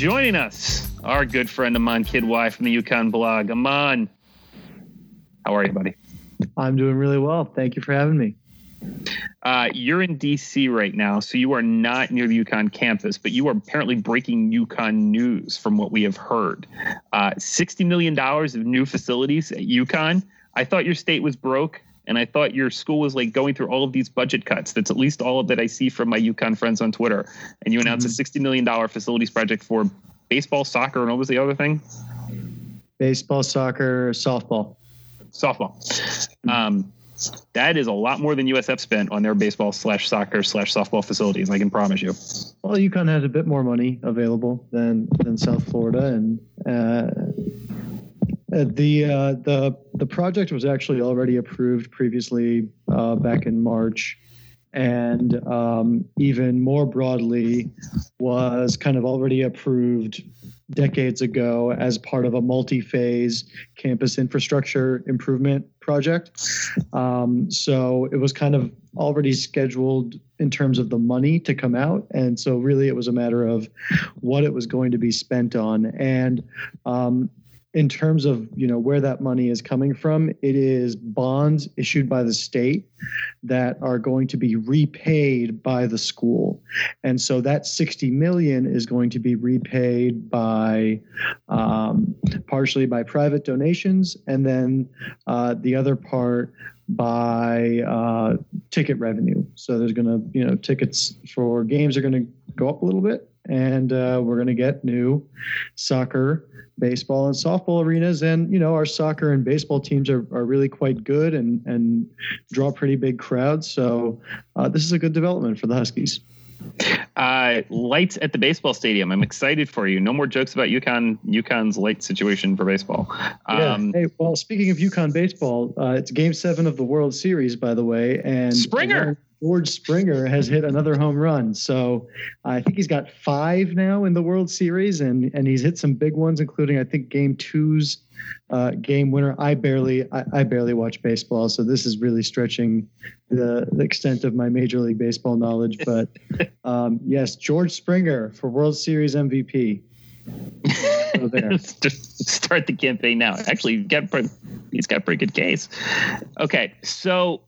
Joining us, our good friend Aman Kidwai from the UConn blog. Aman, how are you, buddy? I'm doing really well. Thank you for having me. Uh, you're in DC right now, so you are not near the UConn campus, but you are apparently breaking UConn news from what we have heard. Uh, $60 million of new facilities at UConn. I thought your state was broke, and I thought your school was like going through all of these budget cuts. That's at least all of that I see from my UConn friends on Twitter. And you announced mm-hmm. a $60 million facilities project for baseball, soccer, and what was the other thing? Baseball, soccer, softball. Softball. Um, that is a lot more than USF spent on their baseball slash soccer slash softball facilities. I can promise you. Well, UConn has a bit more money available than than South Florida, and uh, the uh, the the project was actually already approved previously uh, back in March, and um, even more broadly was kind of already approved decades ago as part of a multi-phase campus infrastructure improvement project. Um, so it was kind of already scheduled in terms of the money to come out, and so really it was a matter of what it was going to be spent on. And um, in terms of you know where that money is coming from it is bonds issued by the state that are going to be repaid by the school. And so that 60 million is going to be repaid by um, partially by private donations and then uh, the other part by uh, ticket revenue. So there's going to you know tickets for games are going to go up a little bit and uh, we're going to get new soccer, baseball, and softball arenas. And you know, our soccer and baseball teams are, are really quite good and and draw pretty big crowds. So uh, this is a good development for the Huskies. Uh, lights at the baseball stadium. I'm excited for you. No more jokes about UConn. UConn's light situation for baseball. Um, yeah. Hey, well, speaking of UConn baseball, uh, it's Game Seven of the World Series, by the way, and Springer. George Springer has hit another home run. So I think he's got five now in the World Series, and and he's hit some big ones, including I think Game Two's uh, game winner. I barely I, I, barely watch baseball, so this is really stretching the, the extent of my Major League Baseball knowledge. But um, yes, George Springer for World Series MVP. So there. Start the campaign now. Actually, get he's got a pretty good case. Okay, so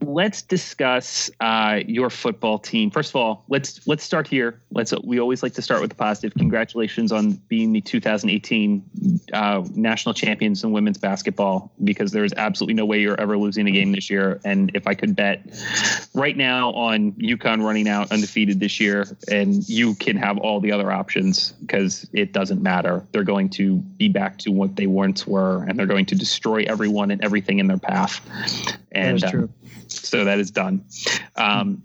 let's discuss uh, your football team. First of all, let's let's start here. Let's we always like to start with the positive. Congratulations on being the 2018 uh, national champions in women's basketball because there is absolutely no way you're ever losing a game this year. And if I could bet right now on UConn running out undefeated this year, and you can have all the other options because it doesn't matter. They're going to be back to what they once were, and they're going to destroy everyone and everything in their path. And that is true. Uh, so that is done. Um,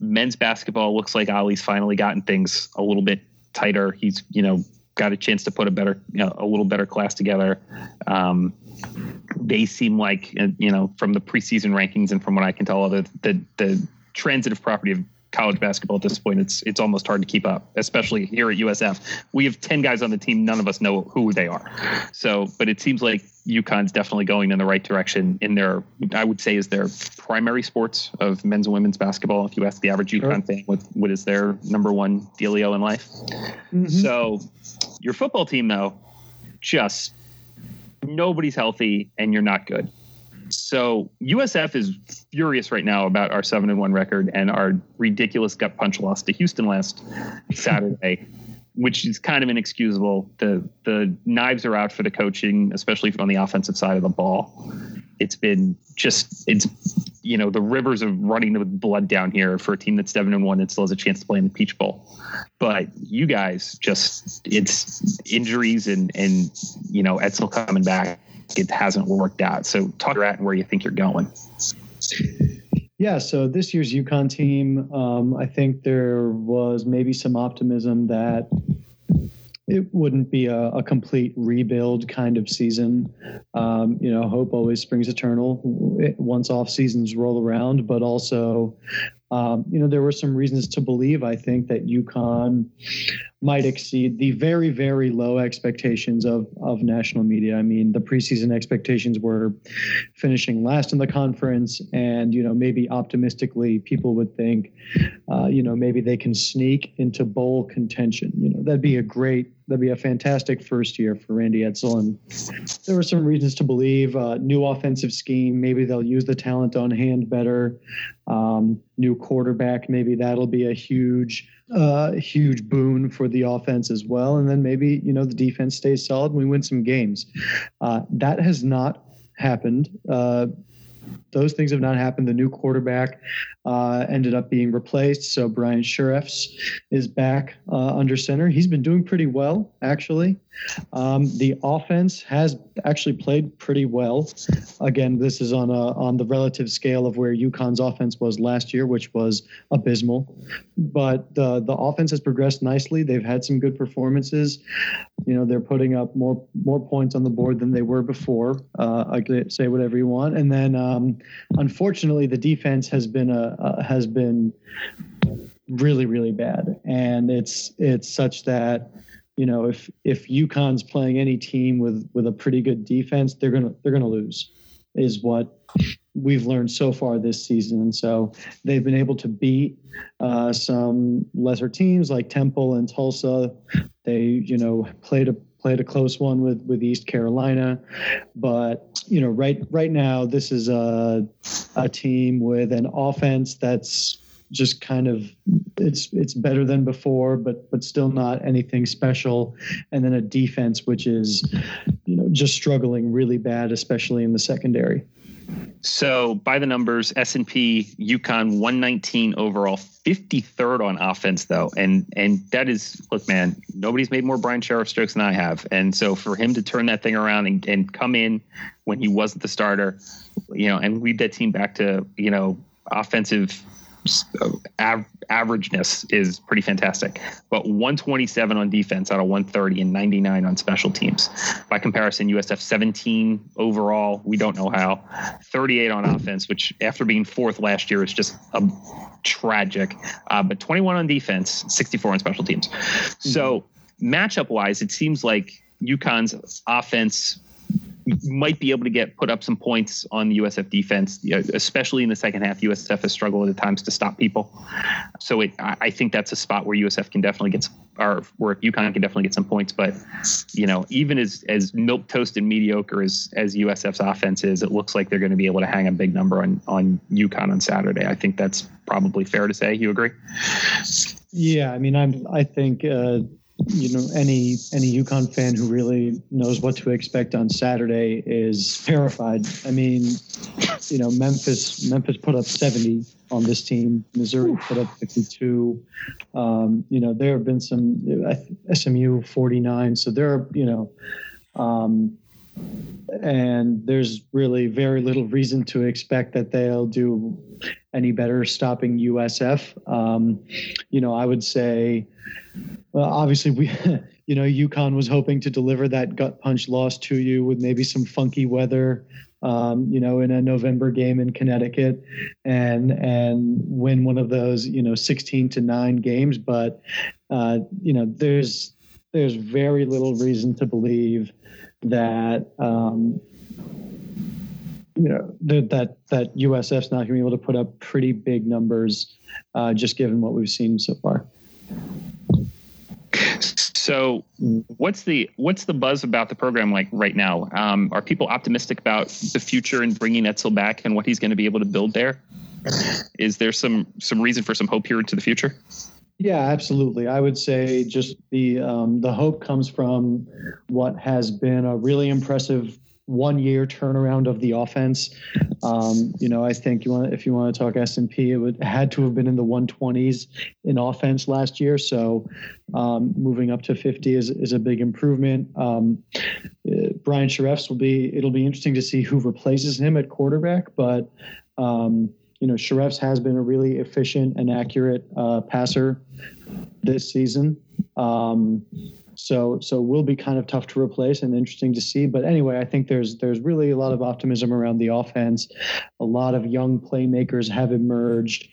men's basketball looks like Ollie's finally gotten things a little bit tighter. He's you know got a chance to put a better you know, a little better class together. Um, they seem like you know from the preseason rankings and from what I can tell, the the, the transitive property of college basketball at this point. It's it's almost hard to keep up, especially here at USF. We have ten guys on the team. None of us know who they are. So, but it seems like UConn's definitely going in the right direction in their, I would say, is their primary sports of men's and women's basketball. If you ask the average UConn sure. fan what what is their number one dealio in life, mm-hmm. so your football team though, just nobody's healthy and you're not good. So USF is furious right now about our seven and one record and our ridiculous gut punch loss to Houston last Saturday, which is kind of inexcusable. The the knives are out for the coaching, especially on the offensive side of the ball. It's been just it's you know the rivers of running with blood down here for a team that's seven and one and still has a chance to play in the Peach Bowl. But you guys just it's injuries and and you know Edsall coming back it hasn't worked out. So talk about where you think you're going. Yeah, so this year's UConn team, um, I think there was maybe some optimism that it wouldn't be a, a complete rebuild kind of season. Um, you know, hope always springs eternal once off seasons roll around, but also um, you know, there were some reasons to believe, I think, that UConn might exceed the very, very low expectations of, of national media. I mean, the preseason expectations were finishing last in the conference, and, you know, maybe optimistically, people would think, uh, you know, maybe they can sneak into bowl contention. You know, that'd be a great that'd be a fantastic first year for Randy Edsall. And there were some reasons to believe uh, new offensive scheme. Maybe they'll use the talent on hand better. Um, new quarterback. Maybe that'll be a huge, uh, huge boon for the offense as well. And then maybe you know the defense stays solid. and We win some games. Uh, that has not happened. Those things have not happened. The new quarterback uh, ended up being replaced. So Brian Shirreffs is back uh, under center. He's been doing pretty well, actually. Um, the offense has actually played pretty well. Again, this is on a, on the relative scale of where UConn's offense was last year, which was abysmal. But the the offense has progressed nicely. They've had some good performances. You know, they're putting up more more points on the board than they were before. Uh, I say whatever you want. And then, um, unfortunately, the defense has been a, has been really really bad, and it's it's such that you know if if UConn's playing any team with with a pretty good defense, they're gonna they're gonna lose, is what we've learned so far this season. And so they've been able to beat uh, some lesser teams like Temple and Tulsa. They you know played a played a close one with with East Carolina, but you know right right now this is a a team with an offense that's just kind of it's it's better than before, but but still not anything special. And then a defense which is, you know, just struggling really bad, especially in the secondary. So by the numbers, S and P, UConn 119 overall, 53rd on offense though, and and that is look, man, nobody's made more Brian Shirreffs strokes than I have, and so for him to turn that thing around and, and come in when he wasn't the starter, you know, and lead that team back to you know offensive av- averageness is pretty fantastic. But 127 on defense out of 130 and 99 on special teams. By comparison, USF 17 overall. We don't know how. 38 on offense, which after being fourth last year is just a tragic. Uh, but 21 on defense, 64 on special teams. So matchup wise, it seems like UConn's offense might be able to get put up some points on the USF defense, especially in the second half. USF has struggled at times to stop people, so it, I think that's a spot where USF can definitely get, some, or where UConn can definitely get some points. But you know, even as as milk toast and mediocre as as USF's offense is, it looks like they're going to be able to hang a big number on on UConn on Saturday. I think that's probably fair to say. You agree? Yeah, I mean, I'm. I think. Uh, you know any any UConn fan who really knows what to expect on Saturday is terrified. I mean, you know Memphis Memphis put up 70 on this team. Missouri put up 52. Um, you know there have been some SMU 49. So there are you know. Um, and there's really very little reason to expect that they'll do any better stopping USF. Um, you know, I would say well, obviously, we, you know, UConn was hoping to deliver that gut punch loss to you with maybe some funky weather, um, you know, in a November game in Connecticut, and and win one of those, you know, sixteen to nine games. But uh, you know, there's there's very little reason to believe that. Um, you know that that USF's not going to be able to put up pretty big numbers, uh, just given what we've seen so far. So, what's the what's the buzz about the program like right now? Um, are people optimistic about the future and bringing Edsall back and what he's going to be able to build there? Is there some some reason for some hope here into the future? Yeah, absolutely. I would say just the um, the hope comes from what has been a really impressive one year turnaround of the offense. Um, you know, I think you want if you want to talk S and P, it would had to have been in the 120s in offense last year. So um, moving up to 50 is is a big improvement. Um, uh, Brian Shirreffs will be. It'll be interesting to see who replaces him at quarterback, but. Um, you know, Shirreffs has been a really efficient and accurate uh, passer this season. Um, so so will be kind of tough to replace and interesting to see. But anyway, I think there's there's really a lot of optimism around the offense. A lot of young playmakers have emerged,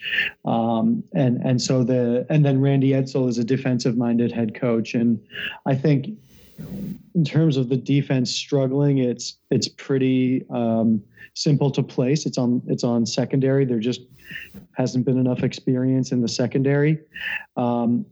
um, and and so the and then Randy Edsall is a defensive minded head coach, and I think in terms of the defense struggling, it's it's pretty um, simple to place. It's on it's on secondary. There just hasn't been enough experience in the secondary. Um,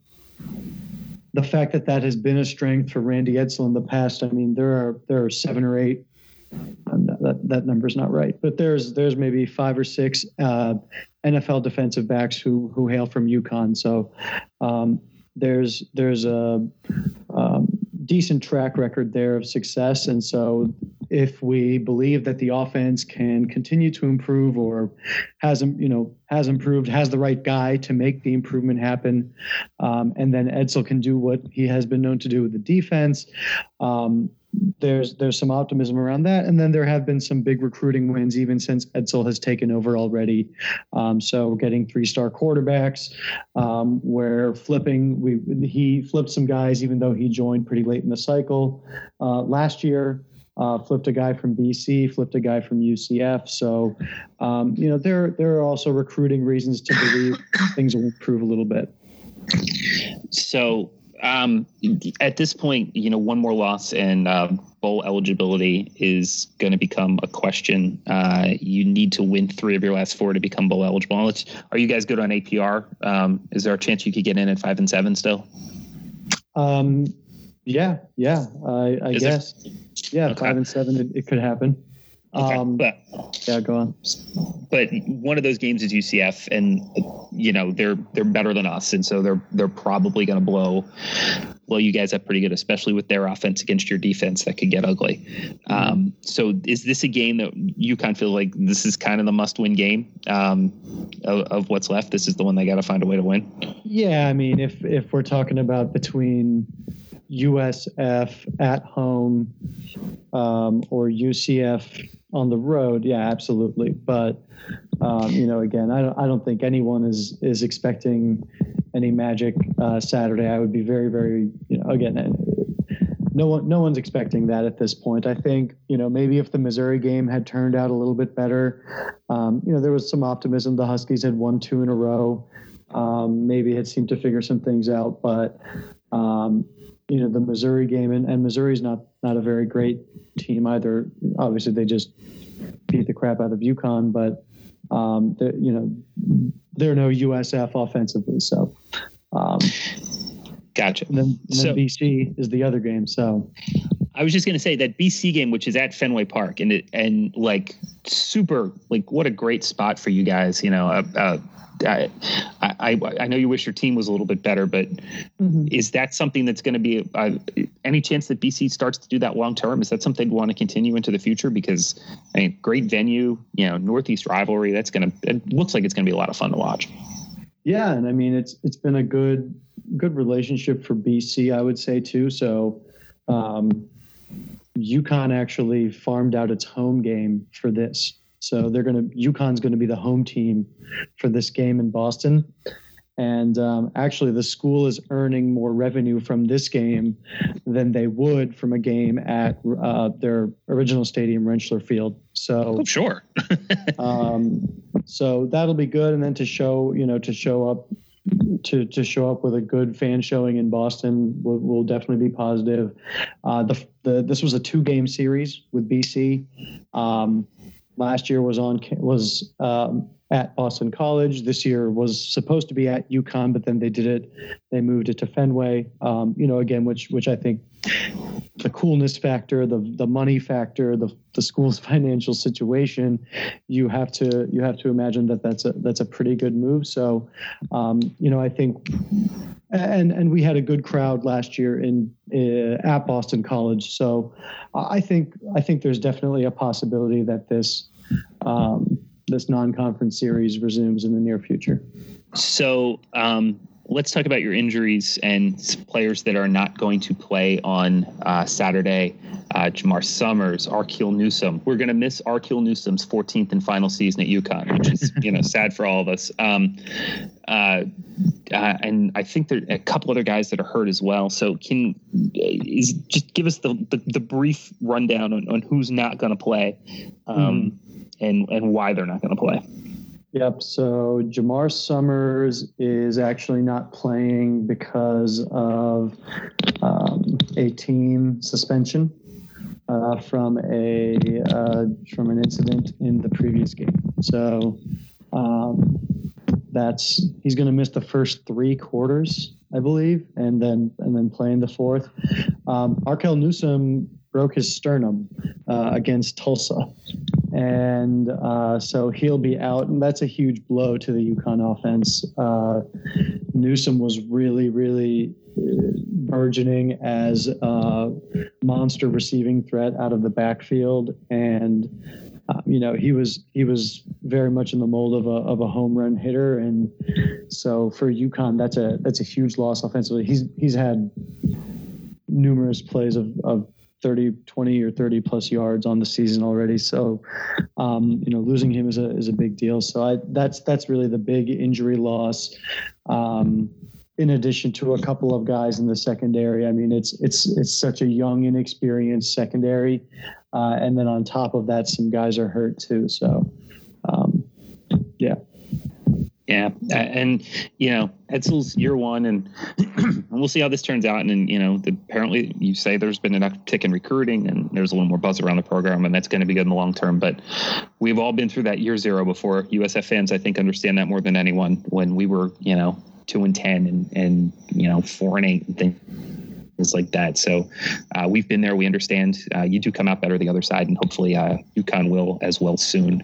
the fact that that has been a strength for Randy Edsall in the past. I mean, there are there are seven or eight. That that number's not right, but there's there's maybe five or six uh, NFL defensive backs who who hail from UConn. So um, there's there's a um, decent track record there of success. And so, if we believe that the offense can continue to improve or has you know has improved, has the right guy to make the improvement happen, um, and then Edsall can do what he has been known to do with the defense. Um, there's there's some optimism around that, and then there have been some big recruiting wins even since Edsall has taken over already. Um, so getting three star quarterbacks, um, where flipping we he flipped some guys even though he joined pretty late in the cycle uh, last year. Uh, flipped a guy from BC, flipped a guy from UCF. So, um, you know, there there are also recruiting reasons to believe things will improve a little bit. So um, at this point, you know, one more loss and uh, bowl eligibility is going to become a question. Uh, you need to win three of your last four to become bowl eligible. are you guys good on APR? Um, is there a chance you could get in at five and seven still? Um, yeah, yeah, I, I guess. There? Yeah, okay. five and seven, it, it could happen. Okay. Um, but yeah, go on. But one of those games is UCF, and you know they're they're better than us, and so they're they're probably going to blow blow you guys up pretty good, especially with their offense against your defense. That could get ugly. Um, so, is this a game that you kind of feel like this is kind of the must win game um, of, of what's left? This is the one they got to find a way to win. Yeah, I mean, if if we're talking about between USF at home um, or UCF on the road, yeah, absolutely. But um, you know, again, I don't, I don't think anyone is is expecting any magic uh, Saturday. I would be very, very, you know, again, uh, no one, no one's expecting that at this point. I think, you know, maybe if the Missouri game had turned out a little bit better, um, you know, there was some optimism. The Huskies had won two in a row. Um, maybe had seemed to figure some things out, but um, you know the Missouri game, and, and Missouri's not not a very great team either. Obviously, they just beat the crap out of UConn, but um, you know they're no USF offensively. So, um, gotcha. And then, and then so, BC is the other game. So, I was just going to say that BC game, which is at Fenway Park, and it, and like super, like what a great spot for you guys. You know, uh, uh, I, I, I know you wish your team was a little bit better, but mm-hmm. is that something that's going to be uh, any chance that BC starts to do that long term? Is that something you want to continue into the future? Because I mean, great venue, you know, Northeast rivalry. That's going to it looks like it's going to be a lot of fun to watch. Yeah, and I mean, it's it's been a good good relationship for BC, I would say too. So. Um, UConn actually farmed out its home game for this. So they're going to UConn's going to be the home team for this game in Boston. And um, actually, the school is earning more revenue from this game than they would from a game at uh, their original stadium, Rentschler Field. So oh, sure. um, so that'll be good. And then to show, you know, to show up to to show up with a good fan showing in Boston will, will definitely be positive. Uh, the, the this was a two game series with BC. Um, last year was on was um, at Boston College. This year was supposed to be at UConn, but then they did it. They moved it to Fenway. Um, you know, again, which which I think the coolness factor, the the money factor, the the school's financial situation, you have to you have to imagine that that's a that's a pretty good move. So, um, you know, I think, and and we had a good crowd last year in uh, at Boston College. So, I think I think there's definitely a possibility that this um, this non-conference series resumes in the near future. So, um, let's talk about your injuries and players that are not going to play on uh, Saturday. Uh, Jamar Summers, Arkeel Newsome. We're going to miss Arkeel Newsome's 14th and final season at UConn, which is you know sad for all of us. Um, uh, uh, and I think there are a couple other guys that are hurt as well. So can is just give us the the, the brief rundown on, on who's not going to play, um, mm. And and why they're not going to play. Yep. So Jamar Summers is actually not playing because of um, a team suspension uh, from a uh, from an incident in the previous game. So um, that's he's going to miss the first three quarters, I believe, and then and then playing the fourth. Um, Arkeel Newsome broke his sternum uh, against Tulsa and uh, so he'll be out, and that's a huge blow to the UConn offense. Uh, Newsome was really, really uh, burgeoning as a monster receiving threat out of the backfield, and um, you know he was he was very much in the mold of a of a home run hitter, and so for UConn, that's a that's a huge loss offensively. He's he's had numerous plays of, of 30, 20 or 30 plus yards on the season already. So, um, you know, losing him is a, is a big deal. So I, that's, that's really the big injury loss. Um, in addition to a couple of guys in the secondary, I mean, it's, it's, it's such a young, inexperienced secondary. Uh, and then on top of that, some guys are hurt too. So, um, yeah. Yeah, and you know Edsall's year one, and, and we'll see how this turns out. And, and you know, the, apparently you say there's been an uptick in recruiting, and there's a little more buzz around the program, and that's going to be good in the long term. But we've all been through that year zero before. USF fans, I think, understand that more than anyone. When we were, you know, two and ten, and and you know, four and eight, and things like that. So uh, we've been there. We understand. Uh, you do come out better the other side, and hopefully uh, UConn will as well soon.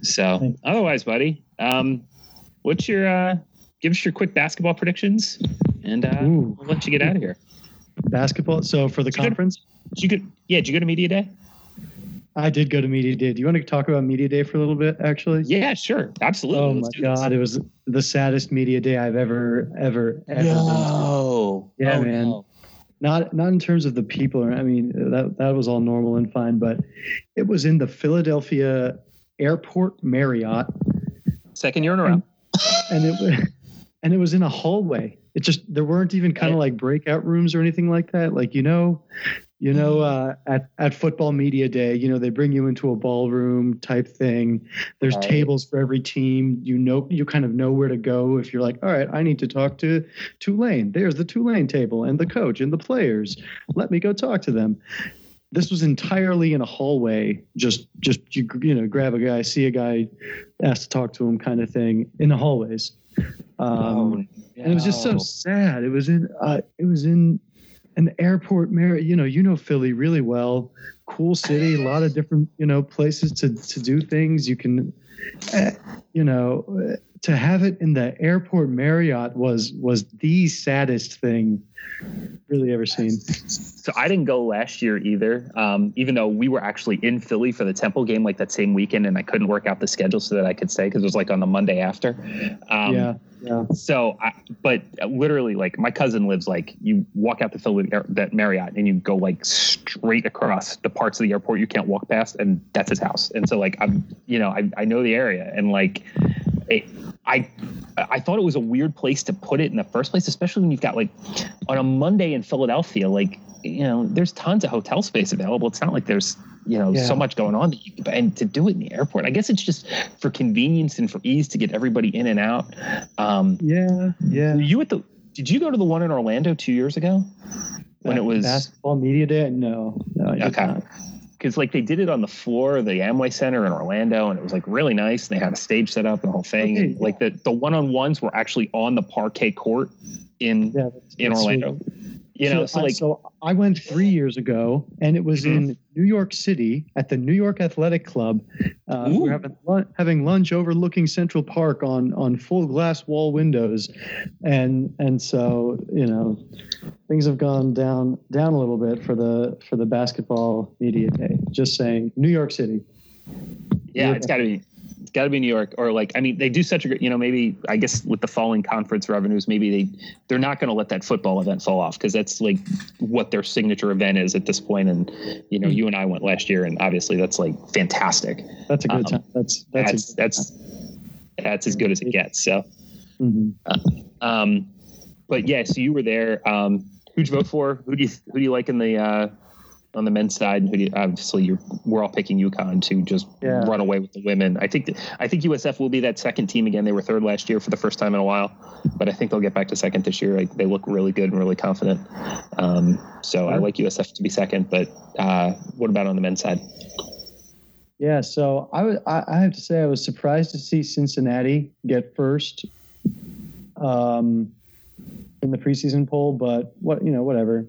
So otherwise, buddy. Um, what's your uh, give us your quick basketball predictions, and uh, we'll let you get out of here. Basketball. So for the did conference, you, go, you could yeah. Did you go to media day? I did go to media day. Do you want to talk about media day for a little bit? Actually, yeah, sure, absolutely. Oh Let's my god, this. it was the saddest media day I've ever, ever, ever. No. Yeah, oh, man. No. Not not in terms of the people. I mean, that that was all normal and fine, but it was in the Philadelphia Airport Marriott. Second year in a row and it and it was in a hallway. It just there weren't even kind of like breakout rooms or anything like that. Like you know, you know, mm-hmm. uh, at at football media day, you know, they bring you into a ballroom type thing. There's right. tables for every team. You know, you kind of know where to go if you're like, all right, I need to talk to Tulane. There's the Tulane table and the coach and the players. Let me go talk to them this was entirely in a hallway just just you, you know grab a guy see a guy ask to talk to him kind of thing in the hallways. Um, oh, no. and it was just so sad. It was in uh, it was in an airport Mary, you know you know philly really well. Cool city a lot of different you know places to to do things. You can uh, you know to have it in the airport marriott was was the saddest thing really ever seen. So I didn't go last year either, um, even though we were actually in Philly for the Temple game like that same weekend, and I couldn't work out the schedule so that I could stay because it was like on the Monday after. Um, yeah, yeah. So, I, but literally, like my cousin lives like you walk out the Philly that Marriott and you go like straight across the parts of the airport you can't walk past, and that's his house. And so, like I'm, you know, I I know the area, and like it, I I thought it was a weird place to put it in the first place, especially when you've got like on a Monday in Philadelphia, like you know, there's tons of hotel space available. It's not like there's you know yeah. so much going on, and to do it in the airport, I guess it's just for convenience and for ease to get everybody in and out. Um, yeah, yeah. You at the? Did you go to the one in Orlando two years ago when it was basketball media day? No, no. okay because like they did it on the floor of the Amway Center in Orlando, and it was like really nice. And they had a stage set up and the whole thing. Okay, and, like the the one on ones were actually on the parquet court in yeah, in Orlando. Sweet. You know, so, so like so I went three years ago, and it was mm-hmm. in New York City at the New York Athletic Club. Uh, we are having having lunch overlooking Central Park on on full glass wall windows, and and so you know things have gone down down a little bit for the for the basketball media day. Just saying, New York City. Yeah, it's got to be got to be New York, or like I mean, they do such a great. You know, maybe I guess with the falling conference revenues, maybe they they're not going to let that football event fall off because that's like what their signature event is at this point. And you know, you and I went last year, and obviously that's like fantastic. That's a good um, time. That's that's that's that's, that's, as good as it gets. So, mm-hmm. uh, um, but yeah, so you were there. Um, who'd you vote for? Who do you who do you like in the uh, on the men's side, and who do you, obviously you're, we're all picking UConn to just yeah. run away with the women. I think I think USF will be that second team again. They were third last year for the first time in a while, but I think they'll get back to second this year. they look really good and really confident. Um, so I like USF to be second. But uh, what about on the men's side? Yeah, so I, w- I have to say I was surprised to see Cincinnati get first um, in the preseason poll, but what you know, whatever.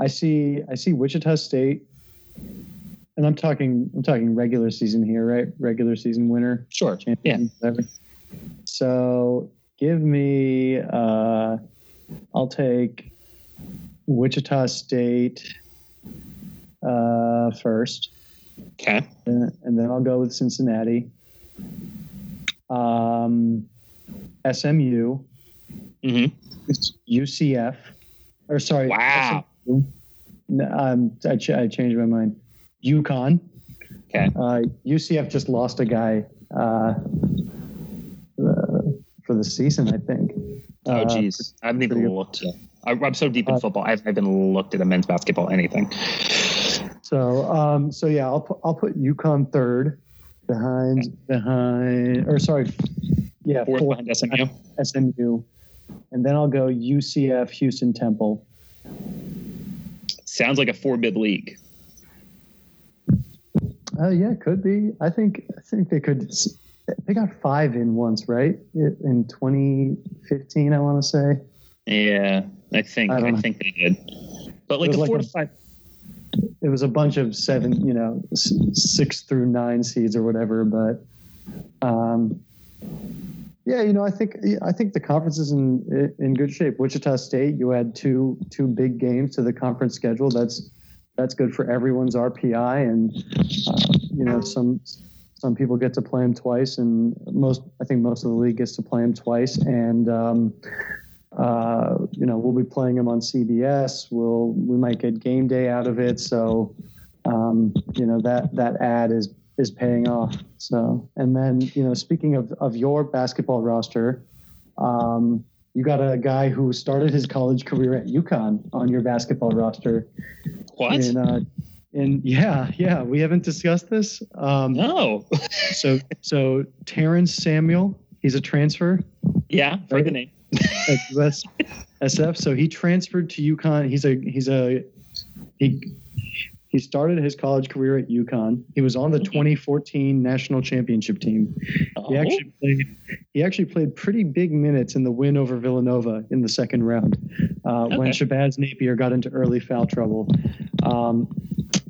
I see I see Wichita State, and I'm talking I'm talking regular season here, right? Regular season winner. Sure. Champion, yeah. Whatever. So give me. Uh, I'll take Wichita State uh, first. Okay. And, and, then I'll go with Cincinnati. Um, SMU. Mm-hmm. UCF. Or sorry. Wow. Um, I, ch- I changed my mind. UConn. Okay. Uh, UCF just lost a guy uh, uh, for the season, I think. Oh, geez. I haven't even looked. I'm so deep in uh, football. I haven't even looked at a men's basketball anything. So, um, so yeah, I'll put I'll put UConn third, behind behind or sorry, yeah, fourth, fourth behind SMU. SMU, and then I'll go UCF, Houston Temple. Sounds like a four bid league. Oh uh, yeah, could be. I think I think they could. They got five in once, right? In 2015, I want to say. Yeah, I think I, I think they did. But like a like four to five. It was a bunch of seven, you know, six through nine seeds or whatever. But um, yeah, you know, I think I think the conference is in in good shape. Wichita State, you add two two big games to the conference schedule. That's that's good for everyone's RPI, and uh, you know, some some people get to play them twice, and most I think most of the league gets to play them twice, and um, uh, you know, we'll be playing them on CBS. We'll we might get game day out of it, so um, you know that that ad is is paying off. So, and then you know, speaking of of your basketball roster, um, you got a guy who started his college career at UConn on your basketball roster. What? In, uh, in yeah, yeah, we haven't discussed this. Um, no. so, so Terrence Samuel, he's a transfer. Yeah, for right? the name. at US, SF. So he transferred to UConn. He's a he's a he he started his college career at UConn. He was on the 2014 national championship team. Oh. He actually played. He actually played pretty big minutes in the win over Villanova in the second round, uh, okay. when Shabazz Napier got into early foul trouble. Um,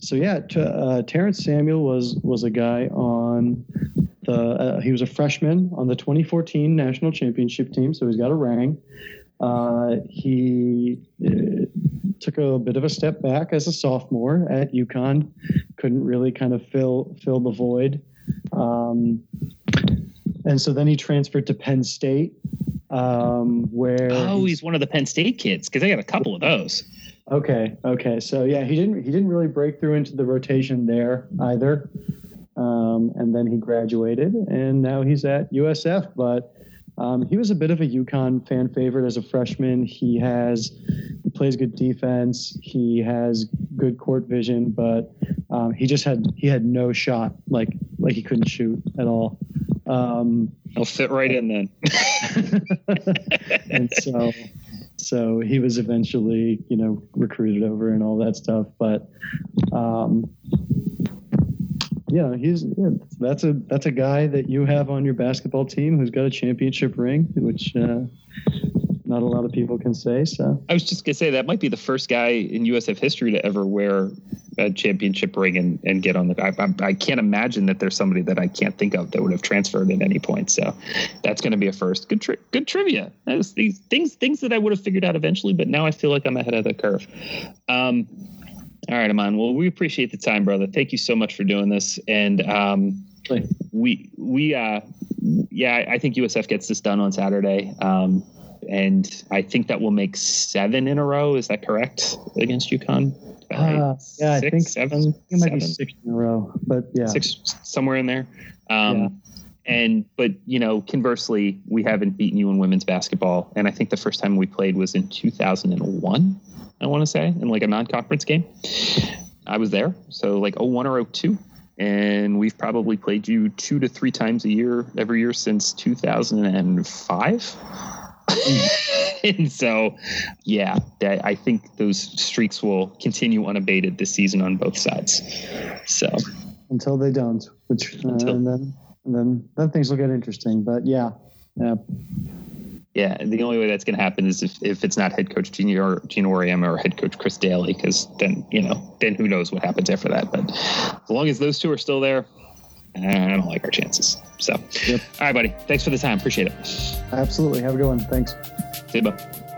so yeah, t- uh, Terrence Samuel was was a guy on the. Uh, he was a freshman on the 2014 national championship team, so he's got a ring. Uh, he took a bit of a step back as a sophomore at UConn. Couldn't really kind of fill fill the void, um, and so then he transferred to Penn State, um, where oh, he's, one of the Penn State kids because they got a couple of those. Okay, okay, so yeah, he didn't he didn't really break through into the rotation there either, um, and then he graduated, and now he's at USF, but. Um, he was a bit of a UConn fan favorite as a freshman. He has plays good defense. He has good court vision, but um, he just had he had no shot. Like like he couldn't shoot at all. Um, I'll fit right in then. and so so he was eventually you know recruited over and all that stuff. But um, yeah, he's yeah, that's a that's a guy that you have on your basketball team who's got a championship ring, which uh, not a lot of people can say. So I was just gonna say that might be the first guy in USF history to ever wear a championship ring and, and get on the. I, I, I can't imagine that there's somebody that I can't think of that would have transferred at any point. So that's going to be a first. Good tri- good trivia. these things things that I would have figured out eventually, but now I feel like I'm ahead of the curve. Um, all right, Aman. Well, we appreciate the time, brother. Thank you so much for doing this. And um, we we uh yeah I think USF gets this done on Saturday. Um, and I think that will make seven in a row. Is that correct against UConn? Right? Uh, yeah, six, I think seven, it might seven, be six in a row, but yeah, six somewhere in there. Um, yeah. And but you know, conversely, we haven't beaten you in women's basketball, and I think the first time we played was in 2001. I want to say in like a non-conference game. I was there, so like 01 or 02 and we've probably played you two to three times a year every year since 2005 and so, yeah, I think those streaks will continue unabated this season on both sides. So until they don't, which uh, until, and then and then then things will get interesting. But yeah, yeah. Yeah, the only way that's going to happen is if, if it's not head coach Gino, Auriemma or head coach Chris Dailey, because then, you know, then who knows what happens after that. But as long as those two are still there, I don't like our chances. So, yep. all right, buddy. Thanks for the time. Appreciate it. Absolutely. Have a good one. Thanks. See you, bud.